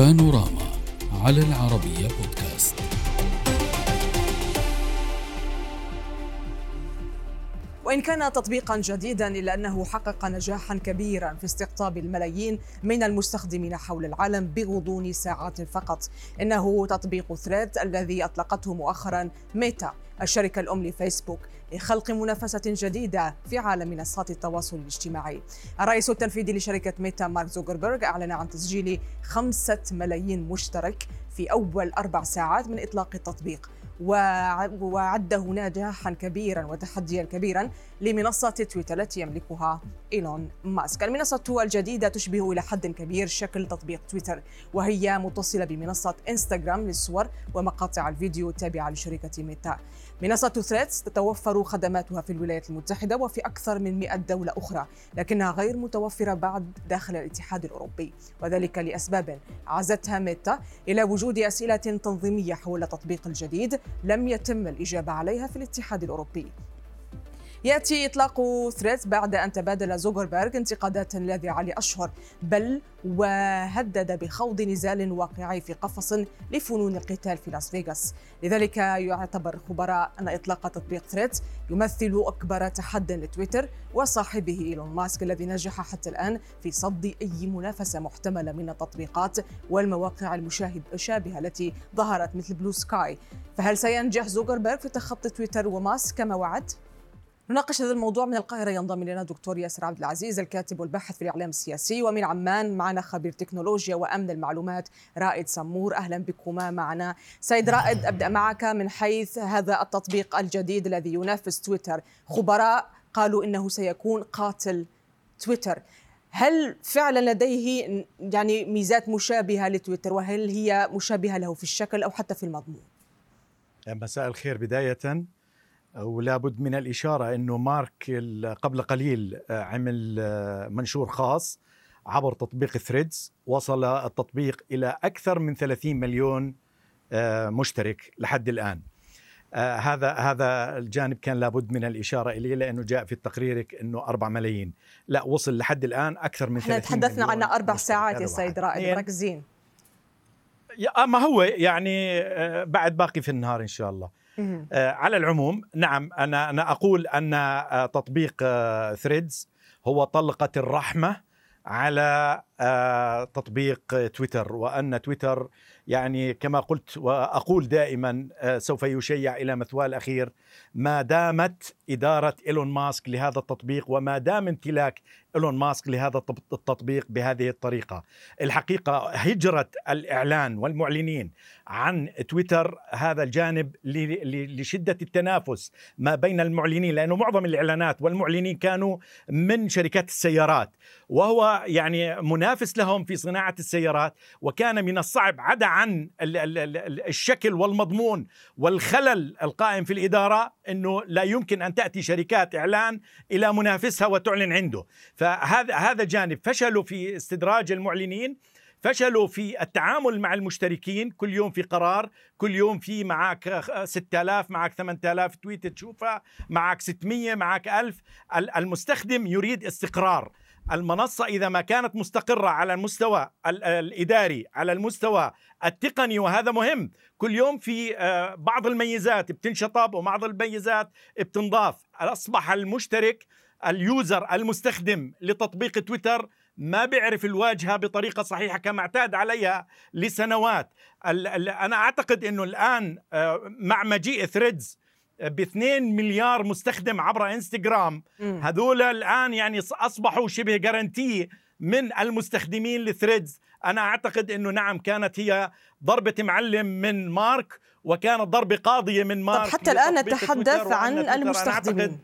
بانوراما على العربية بودكاست. وإن كان تطبيقا جديدا إلا أنه حقق نجاحا كبيرا في استقطاب الملايين من المستخدمين حول العالم بغضون ساعات فقط. إنه تطبيق ثريد الذي أطلقته مؤخرا ميتا الشركة الأم لفيسبوك. لخلق منافسة جديدة في عالم منصات التواصل الاجتماعي. الرئيس التنفيذي لشركة ميتا مارك زوكربيرغ أعلن عن تسجيل خمسة ملايين مشترك في أول أربع ساعات من إطلاق التطبيق وعده نجاحا كبيرا وتحديا كبيرا لمنصة تويتر التي يملكها إيلون ماسك. المنصة الجديدة تشبه إلى حد كبير شكل تطبيق تويتر وهي متصلة بمنصة إنستغرام للصور ومقاطع الفيديو التابعة لشركة ميتا. منصة ثريدز تتوفر خدماتها في الولايات المتحدة وفي أكثر من 100 دولة أخرى لكنها غير متوفرة بعد داخل الاتحاد الأوروبي. وذلك لأسباب عزتها ميتا إلى وجود أسئلة تنظيمية حول التطبيق الجديد لم يتم الإجابة عليها في الاتحاد الأوروبي. يأتي إطلاق ثريدز بعد أن تبادل زوكربيرغ انتقادات لعدة أشهر. بل وهدد بخوض نزال واقعي في قفص لفنون القتال في لاس فيغاس. لذلك يعتبر خبراء أن إطلاق تطبيق ثريدز يمثل أكبر تحد لتويتر وصاحبه إيلون ماسك الذي نجح حتى الآن في صد أي منافسة محتملة من التطبيقات والمواقع المشابهه التي ظهرت مثل بلو سكاي فهل سينجح زوكربيرغ في تخطي تويتر وماسك؟ كما وعد؟ نناقش هذا الموضوع من القاهرة. ينضم إلينا دكتور ياسر عبد العزيز الكاتب والباحث في الإعلام السياسي. ومن عمان معنا خبير تكنولوجيا وأمن المعلومات رائد سمور. أهلا بكما معنا. سيد رائد أبدأ معك من حيث هذا التطبيق الجديد الذي ينافس تويتر. خبراء قالوا إنه سيكون قاتل تويتر. هل فعلا لديه يعني ميزات مشابهة لتويتر؟ وهل هي مشابهة له في الشكل أو حتى في المضمون؟ مساء الخير. بداية ولا بد من الإشارة أنه مارك قبل قليل آه، عمل آه، منشور خاص عبر تطبيق ثريدز وصل التطبيق إلى أكثر من 30 مليون آه، مشترك لحد الآن. هذا هذا الجانب كان لابد من الإشارة إليه لأنه جاء في تقريرك إنه 4 ملايين. لا وصل لحد الآن أكثر من 30 تحدثنا عن أربع ساعات يا سيد رائد مركزين. ما هو يعني بعد باقي في النهار إن شاء الله. على العموم نعم أنا أنا أقول أن آه، تطبيق ثريدز آه، هو طلقة الرحمة على تطبيق تويتر وأن تويتر يعني كما قلت وأقول دائما سوف يشيع إلى مثواه الاخير ما دامت إدارة إيلون ماسك لهذا التطبيق وما دام امتلاك إيلون ماسك لهذا التطبيق بهذه الطريقة. الحقيقة هجرة الإعلان والمعلنين عن تويتر هذا الجانب لشدة التنافس ما بين المعلنين لأنه معظم الإعلانات والمعلنين كانوا من شركات السيارات وهو يعني منافس لهم في صناعة السيارات وكان من الصعب عدا عن الشكل والمضمون والخلل القائم في الإدارة إنه لا يمكن أن تأتي شركات إعلان إلى منافسها وتعلن عنده. فهذا هذا جانب. فشلوا في استدراج المعلنين فشلوا في التعامل مع المشتركين كل يوم في قرار كل يوم في معك 6000 معك 8000 تويت تشوفها معك 600 معك 1000 المستخدم يريد استقرار. المنصة إذا ما كانت مستقرة على المستوى الإداري على المستوى التقني وهذا مهم. كل يوم في آه، بعض الميزات بتنشطب وبعض الميزات بتنضاف. أصبح المشترك ال user المستخدم لتطبيق تويتر ما بيعرف الواجهة بطريقة صحيحة كما اعتاد عليها لسنوات. أنا أعتقد إنه الآن آه، مع مجيء ثريدز ب 2 مليار مستخدم عبر انستغرام. هذول الآن يعني أصبحوا شبه جارنتي من المستخدمين لثريدز. أنا أعتقد إنه نعم كانت هي ضربة معلم من مارك وكانت ضربة قاضية من مارك طب حتى الآن نتحدث عن المستخدمين.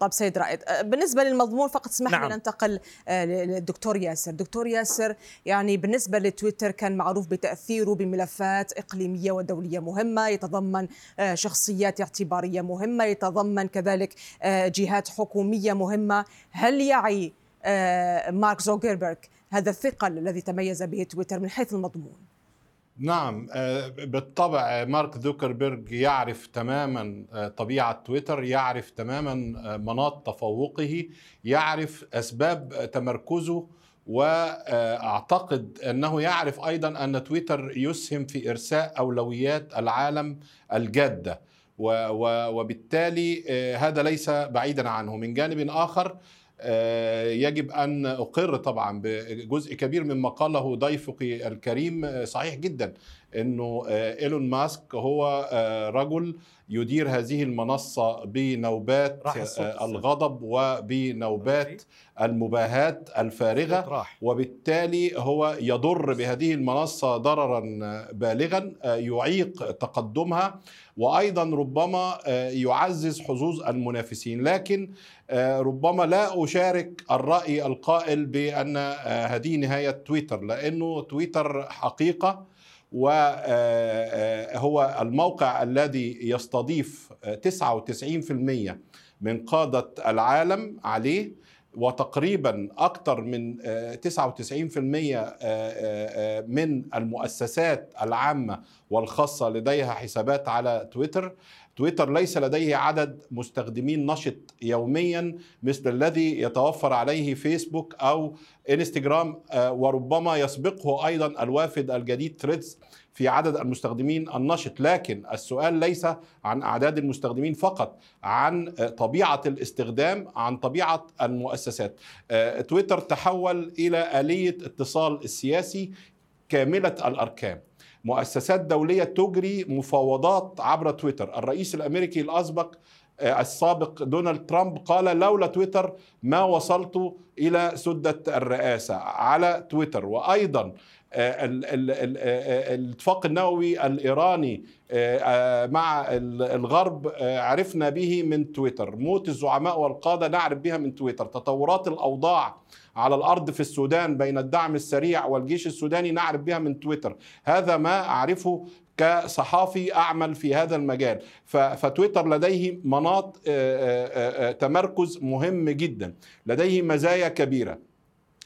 طب سيد رائد أه، بالنسبة للمضمون فقط اسمح نعم. لي ننتقل أه، للدكتور ياسر. دكتور ياسر يعني بالنسبة لتويتر كان معروف بتأثيره بملفات إقليمية ودولية مهمة يتضمن أه، شخصيات اعتبارية مهمة يتضمن كذلك جهات حكومية مهمة. هل يعي مارك زوكربيرغ هذا الثقل الذي تميز به تويتر من حيث المضمون؟ نعم آه، بالطبع مارك زوكربيرج يعرف تماما آه، طبيعة تويتر يعرف تماما آه، مناط تفوقه يعرف أسباب تمركزه وأعتقد أنه يعرف أيضا أن تويتر يسهم في إرساء أولويات العالم الجادة. وبالتالي هذا ليس بعيدا عنه. من جانب آخر يجب أن أقر طبعا بجزء كبير مما قاله ضيفك الكريم آه، صحيح جدا. إنه آه، إيلون ماسك هو آه، رجل يدير هذه المنصة بنوبات آه،. الغضب وبنوبات المباهات الفارغة. وبالتالي هو يضر بهذه المنصة ضررا بالغا يعيق تقدمها وأيضا ربما يعزز حظوظ المنافسين. لكن ربما لا أشارك الرأي القائل بأن هذه نهاية تويتر لأنه تويتر حقيقة وهو الموقع الذي يستضيف آه، 99% من قادة العالم عليه وتقريبا أكثر من آه، 99% آه، آه، من المؤسسات العامة والخاصة لديها حسابات على تويتر تويتر ليس لديه عدد مستخدمين نشط يوميا مثل الذي يتوفر عليه فيسبوك أو إنستغرام آه، وربما يسبقه أيضا الوافد الجديد ثريدز في عدد المستخدمين النشط. لكن السؤال ليس عن أعداد المستخدمين فقط عن آه، طبيعة الاستخدام عن طبيعة المؤسسات. آه، تويتر تحول إلى آلية اتصال السياسي كاملة الأركان. مؤسسات دولية تجري مفاوضات عبر تويتر. الرئيس الأمريكي الأسبق آه، السابق دونالد ترامب قال لولا تويتر ما وصلت إلى سدة الرئاسة على تويتر. وأيضا آه، ال- آه، الاتفاق النووي الإيراني آه، آه، مع ال- الغرب آه، عرفنا به من تويتر. موت الزعماء والقادة نعرف بها من تويتر. تطورات الأوضاع على الأرض في السودان بين الدعم السريع والجيش السوداني نعرف بها من تويتر. هذا ما أعرفه كصحافي أعمل في هذا المجال. فتويتر لديه مناط آه، آه، آه، تمركز مهم جدا. لديه مزايا كبيرة.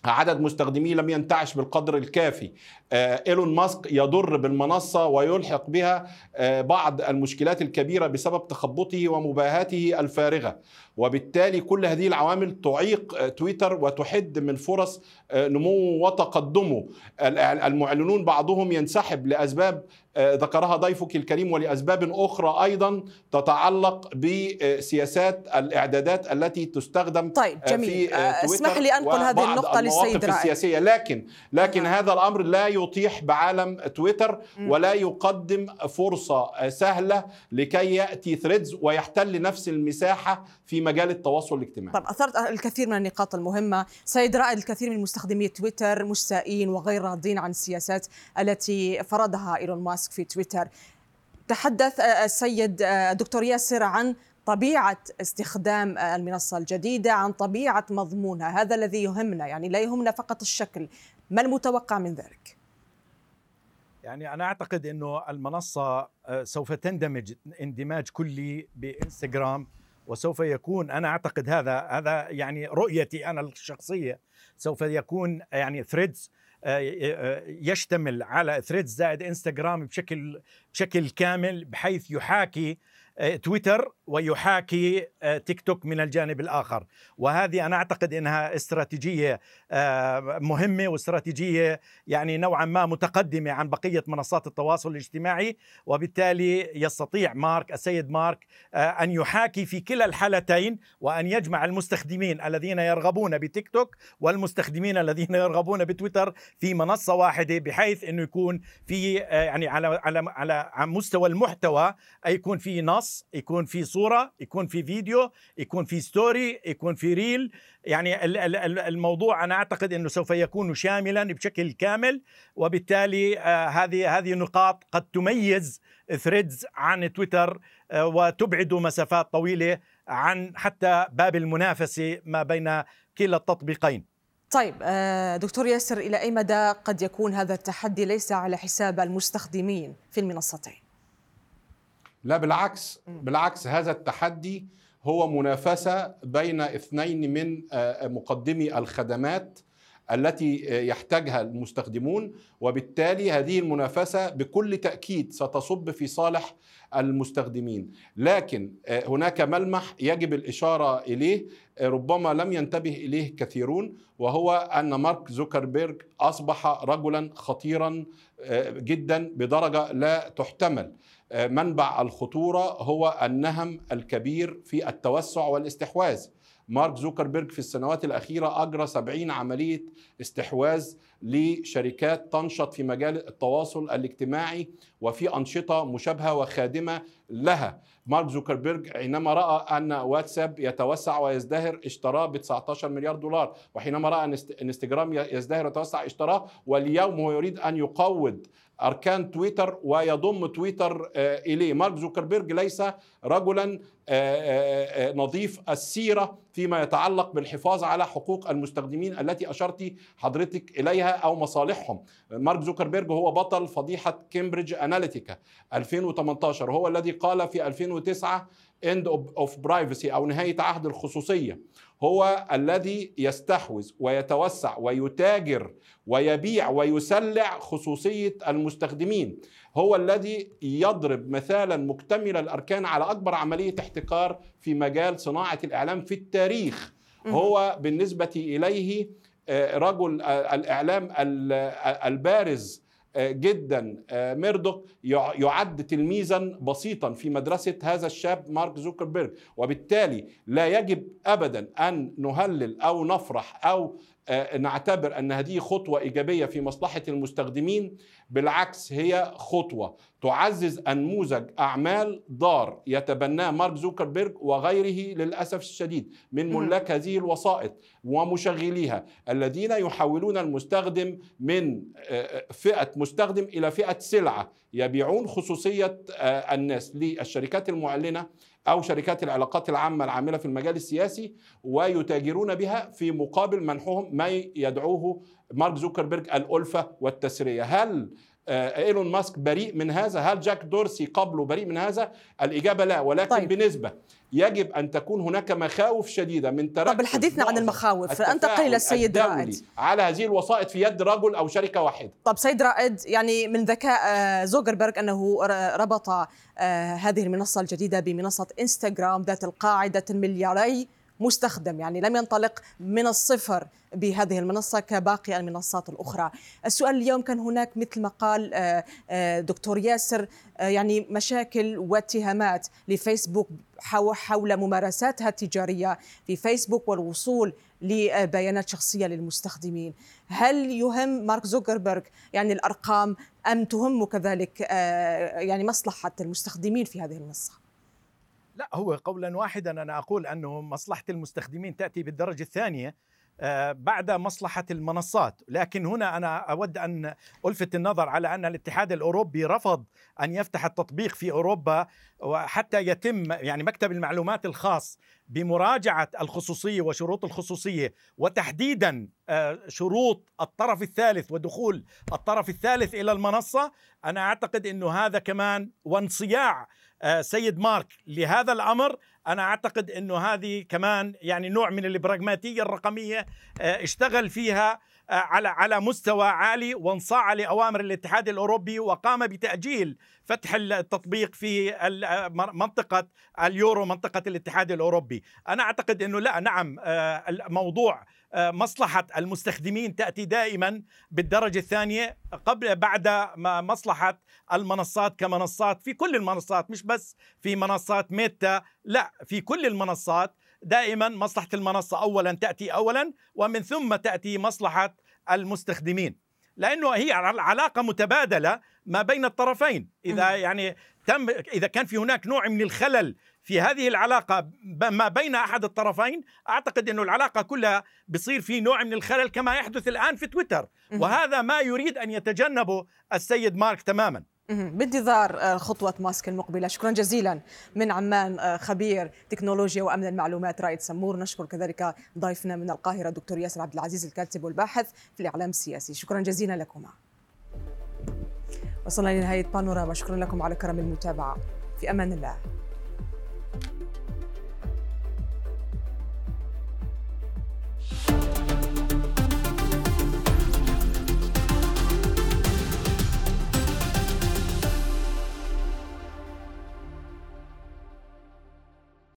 عدد مستخدميه لم ينتعش بالقدر الكافي. آه، إيلون ماسك يضر بالمنصة ويلحق بها آه، بعض المشكلات الكبيرة بسبب تخبطه ومباهاته الفارغة. وبالتالي كل هذه العوامل تعيق آه، تويتر وتحد من فرص نموه وتقدمه. المعلنون بعضهم ينسحب لأسباب ذكرها ضيفك الكريم ولأسباب أخرى أيضا تتعلق بسياسات الإعدادات التي تستخدم طيب جميل. في تويتر اسمح لي أنقل هذه النقطة المواقف السياسية. لكن لكن نعم. هذا الأمر لا يطيح بعالم تويتر. ولا يقدم فرصة سهلة لكي يأتي ثريدز ويحتل نفس المساحة في مجال التواصل الاجتماعي. طب أثرت الكثير من النقاط المهمة. سيد رائد الكثير من مستخدمي تويتر مستائين وغير راضين عن السياسات التي فرضها إيلون ماسك في تويتر. تحدث السيد آه، دكتور ياسر عن طبيعة استخدام آه، المنصة الجديدة عن طبيعة مضمونها. هذا الذي يهمنا يعني لا يهمنا فقط الشكل. ما المتوقع من ذلك؟ يعني أنا أعتقد إنه المنصة آه، سوف تندمج اندماج كلي بإنستغرام وسوف يكون أنا أعتقد هذا هذا يعني رؤيتي أنا الشخصية سوف يكون يعني ثريدز يشتمل على ثريدز زائد إنستغرام بشكل بشكل كامل بحيث يحاكي آه، تويتر ويحاكي آه، تيك توك من الجانب الآخر. وهذه أنا أعتقد إنها استراتيجية آه، مهمة واستراتيجية يعني نوعا ما متقدمة عن بقية منصات التواصل الاجتماعي. وبالتالي يستطيع مارك السيد مارك آه، أن يحاكي في كلا الحالتين وأن يجمع المستخدمين الذين يرغبون بتيك توك والمستخدمين الذين يرغبون بتويتر في منصة واحدة بحيث إنه يكون في آه، يعني على على على على مستوى المحتوى يكون في نص يكون في صورة يكون في فيديو يكون في story يكون في reel يعني ال- ال- ال- الموضوع أنا أعتقد إنه سوف يكون شاملا بشكل كامل وبالتالي آه، هذه هذه نقاط قد تميز ثريدز عن تويتر آه، وتبعد مسافات طويلة عن حتى باب المنافسة ما بين كلا التطبيقين. طيب آه، دكتور ياسر إلى أي مدى قد يكون هذا التحدي ليس على حساب المستخدمين في المنصتين؟ لا بالعكس. بالعكس هذا التحدي هو منافسة بين اثنين من آه، مقدمي الخدمات التي يحتاجها المستخدمون وبالتالي هذه المنافسة بكل تأكيد ستصب في صالح المستخدمين لكن هناك ملمح يجب الإشارة إليه ربما لم ينتبه إليه كثيرون وهو أن مارك زوكربيرج أصبح رجلا خطيرا جدا بدرجة لا تحتمل منبع الخطورة هو النهم الكبير في التوسع والاستحواذ. مارك زوكربيرج في السنوات الأخيرة أجرى 70 عملية استحواذ لشركات تنشط في مجال التواصل الاجتماعي وفي أنشطة مشابهة وخادمة لها. مارك زوكربيرج حينما رأى أن واتساب يتوسع ويزدهر اشتراه ب 19 مليار دولار وحينما رأى أن انستغرام يزدهر ويتوسع اشتراه واليوم هو يريد أن يقوض أركان تويتر ويضم تويتر إليه. مارك زوكربيرج ليس رجلا نظيف السيرة فيما يتعلق بالحفاظ على حقوق المستخدمين التي أشرت حضرتك إليها أو مصالحهم. مارك زوكربيرج هو بطل فضيحة كامبريدج أناليتيكا. 2018 هو الذي قال في 2009 end of privacy أو نهاية عهد الخصوصية. هو الذي يستحوذ ويتوسع ويتاجر ويبيع ويسلع خصوصية المستخدمين. هو الذي يضرب مثالا مكتمل الأركان على أكبر عملية احتكار في مجال صناعة الإعلام في التاريخ. هو بالنسبة إليه رجل الإعلام البارز جدا ميردوك يعد تلميذا بسيطا في مدرسة هذا الشاب مارك زوكربيرج وبالتالي لا يجب ابدا أن نهلل أو نفرح أو نعتبر أن هذه خطوة إيجابية في مصلحة المستخدمين بالعكس هي خطوة تعزز أنموذج أعمال ضار يتبناه مارك زوكربيرج وغيره للأسف الشديد من ملاك هذه الوسائط ومشغليها الذين يحولون المستخدم من فئة مستخدم إلى فئة سلعة يبيعون خصوصية الناس للشركات المعلنة أو شركات العلاقات العامة العاملة في المجال السياسي ويتاجرون بها في مقابل منحهم ما يدعوه مارك زوكربيرج الألفة والتسرية. هل إيلون ماسك بريء من هذا. هل جاك دورسي قبله بريء من هذا؟ الإجابة لا ولكن طيب. بنسبة يجب أن تكون هناك مخاوف شديدة من تركز طب الحديثنا عن المخاوف انتقل إلى السيد رائد. على هذه الوسائط في يد رجل أو شركة واحدة. طب سيد رائد يعني من ذكاء زوكربيرج أنه ربط هذه المنصة الجديدة بمنصة إنستغرام ذات القاعدة الملياري. مستخدم يعني لم ينطلق من الصفر بهذه المنصة كباقي المنصات الأخرى. السؤال اليوم كان هناك مثل ما قال دكتور ياسر يعني مشاكل واتهامات لفيسبوك حول ممارساتها التجارية في فيسبوك والوصول لبيانات شخصية للمستخدمين. هل يهم مارك زوكربيرج يعني الأرقام أم تهم كذلك يعني مصلحة المستخدمين في هذه المنصة؟ لا هو قولا واحدا أنا أقول أنه مصلحة المستخدمين تأتي بالدرجة الثانية بعد مصلحة المنصات، لكن هنا أنا أود أن ألفت النظر على أن الاتحاد الأوروبي رفض أن يفتح التطبيق في أوروبا وحتى يتم يعني مكتب المعلومات الخاص بمراجعة الخصوصية وشروط الخصوصية وتحديدا شروط الطرف الثالث ودخول الطرف الثالث إلى المنصة، أنا أعتقد إنه هذا كمان وانصياع سيد مارك لهذا الأمر أنا أعتقد إنه هذه كمان يعني نوع من البراغماتية الرقمية اشتغل فيها على على مستوى عالي وانصاع لأوامر الاتحاد الأوروبي وقام بتأجيل فتح التطبيق في منطقة اليورو منطقة الاتحاد الأوروبي. أنا أعتقد إنه لا نعم الموضوع مصلحة المستخدمين تأتي دائما بالدرجة الثانية قبل بعد مصلحة المنصات كمنصات في كل المنصات مش بس في منصات ميتا لا في كل المنصات. دائما مصلحة المنصة أولا تأتي أولا ومن ثم تأتي مصلحة المستخدمين. لأنه هي علاقة متبادلة ما بين الطرفين. إذا يعني تم إذا كان في هناك نوع من الخلل في هذه العلاقة ما بين أحد الطرفين أعتقد أن العلاقة كلها بصير في نوع من الخلل كما يحدث الآن في تويتر. وهذا ما يريد أن يتجنبه السيد مارك تماما. بانتظار خطوة ماسك المقبلة. شكرا جزيلا من عمان خبير تكنولوجيا وأمن المعلومات رائد سمور. نشكر كذلك ضيفنا من القاهرة دكتور ياسر عبد العزيز الكاتب والباحث في الإعلام السياسي. شكرا جزيلا لكما. وصلنا لنهاية بانوراما شكرا لكم على كرم المتابعة. في أمان الله.